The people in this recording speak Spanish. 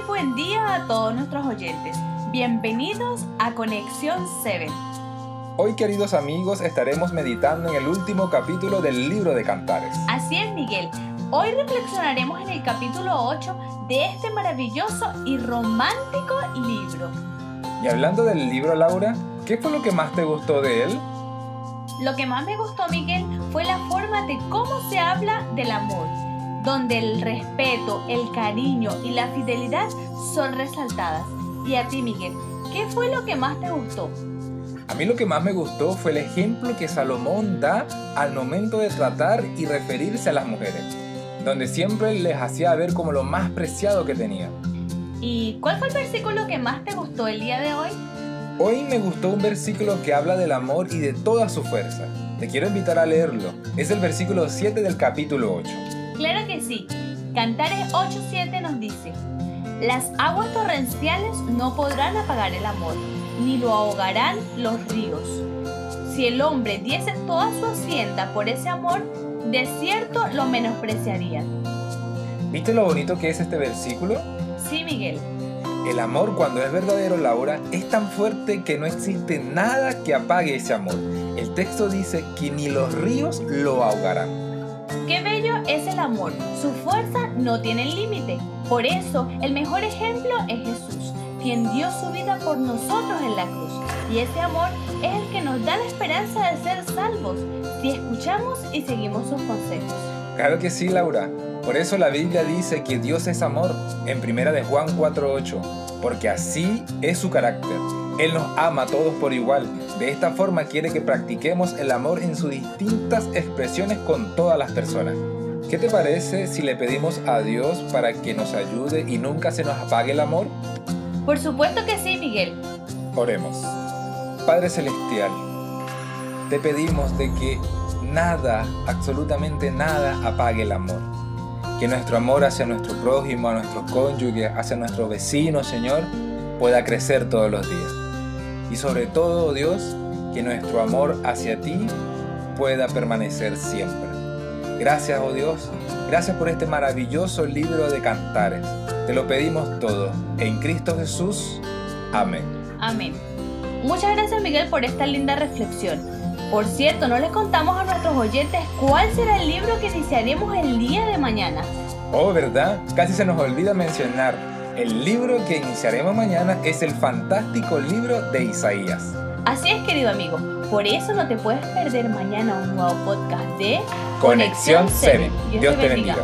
muy buen día a todos nuestros oyentes. Bienvenidos a Conexión 7. Hoy, queridos amigos, estaremos meditando en el último capítulo del libro de Cantares. Así es, Miguel. Hoy reflexionaremos en el capítulo 8 de este maravilloso y romántico libro. Y hablando del libro, Laura, ¿qué fue lo que más te gustó de él? Lo que más me gustó, Miguel, fue la forma de cómo se habla del amor, donde el respeto, el cariño y la fidelidad son resaltadas. Y a ti, Miguel, ¿qué fue lo que más te gustó? A mí lo que más me gustó fue el ejemplo que Salomón da al momento de tratar y referirse a las mujeres, donde siempre les hacía ver como lo más preciado que tenía. ¿Y cuál fue el versículo que más te gustó el día de hoy? Hoy me gustó un versículo que habla del amor y de toda su fuerza. Te quiero invitar a leerlo. Es el versículo 7 del capítulo 8. Claro que sí. Cantares 8.7 nos dice, Las aguas torrenciales no podrán apagar el amor ni lo ahogarán los ríos. Si el hombre diese toda su hacienda por ese amor, de cierto lo menospreciarían. ¿Viste lo bonito que es este versículo? Sí, Miguel. El amor cuando es verdadero, Laura, es tan fuerte que no existe nada que apague ese amor. El texto dice que ni los ríos lo ahogarán. Qué bello es el amor. Su fuerza no tiene límite. Por eso, el mejor ejemplo es Jesús quien dio su vida por nosotros en la cruz. Y ese amor es el que nos da la esperanza de ser salvos si escuchamos y seguimos sus consejos. Claro que sí, Laura. Por eso la Biblia dice que Dios es amor en primera de Juan 4:8, porque así es su carácter. Él nos ama a todos por igual. De esta forma quiere que practiquemos el amor en sus distintas expresiones con todas las personas. ¿Qué te parece si le pedimos a Dios para que nos ayude y nunca se nos apague el amor? Por supuesto que sí, Miguel. Oremos. Padre Celestial, te pedimos de que nada, absolutamente nada, apague el amor. Que nuestro amor hacia nuestro prójimo, a nuestro cónyuge, hacia nuestro vecino, Señor, pueda crecer todos los días. Y sobre todo, Dios, que nuestro amor hacia ti pueda permanecer siempre. Gracias, oh Dios, gracias por este maravilloso libro de cantares. Te lo pedimos todo. En Cristo Jesús. Amén. Amén. Muchas gracias Miguel por esta linda reflexión. Por cierto, no les contamos a nuestros oyentes cuál será el libro que iniciaremos el día de mañana. Oh, ¿verdad? Casi se nos olvida mencionar. El libro que iniciaremos mañana es el fantástico libro de Isaías. Así es, querido amigo. Por eso no te puedes perder mañana un nuevo podcast de Conexión 7. Dios, te bendiga.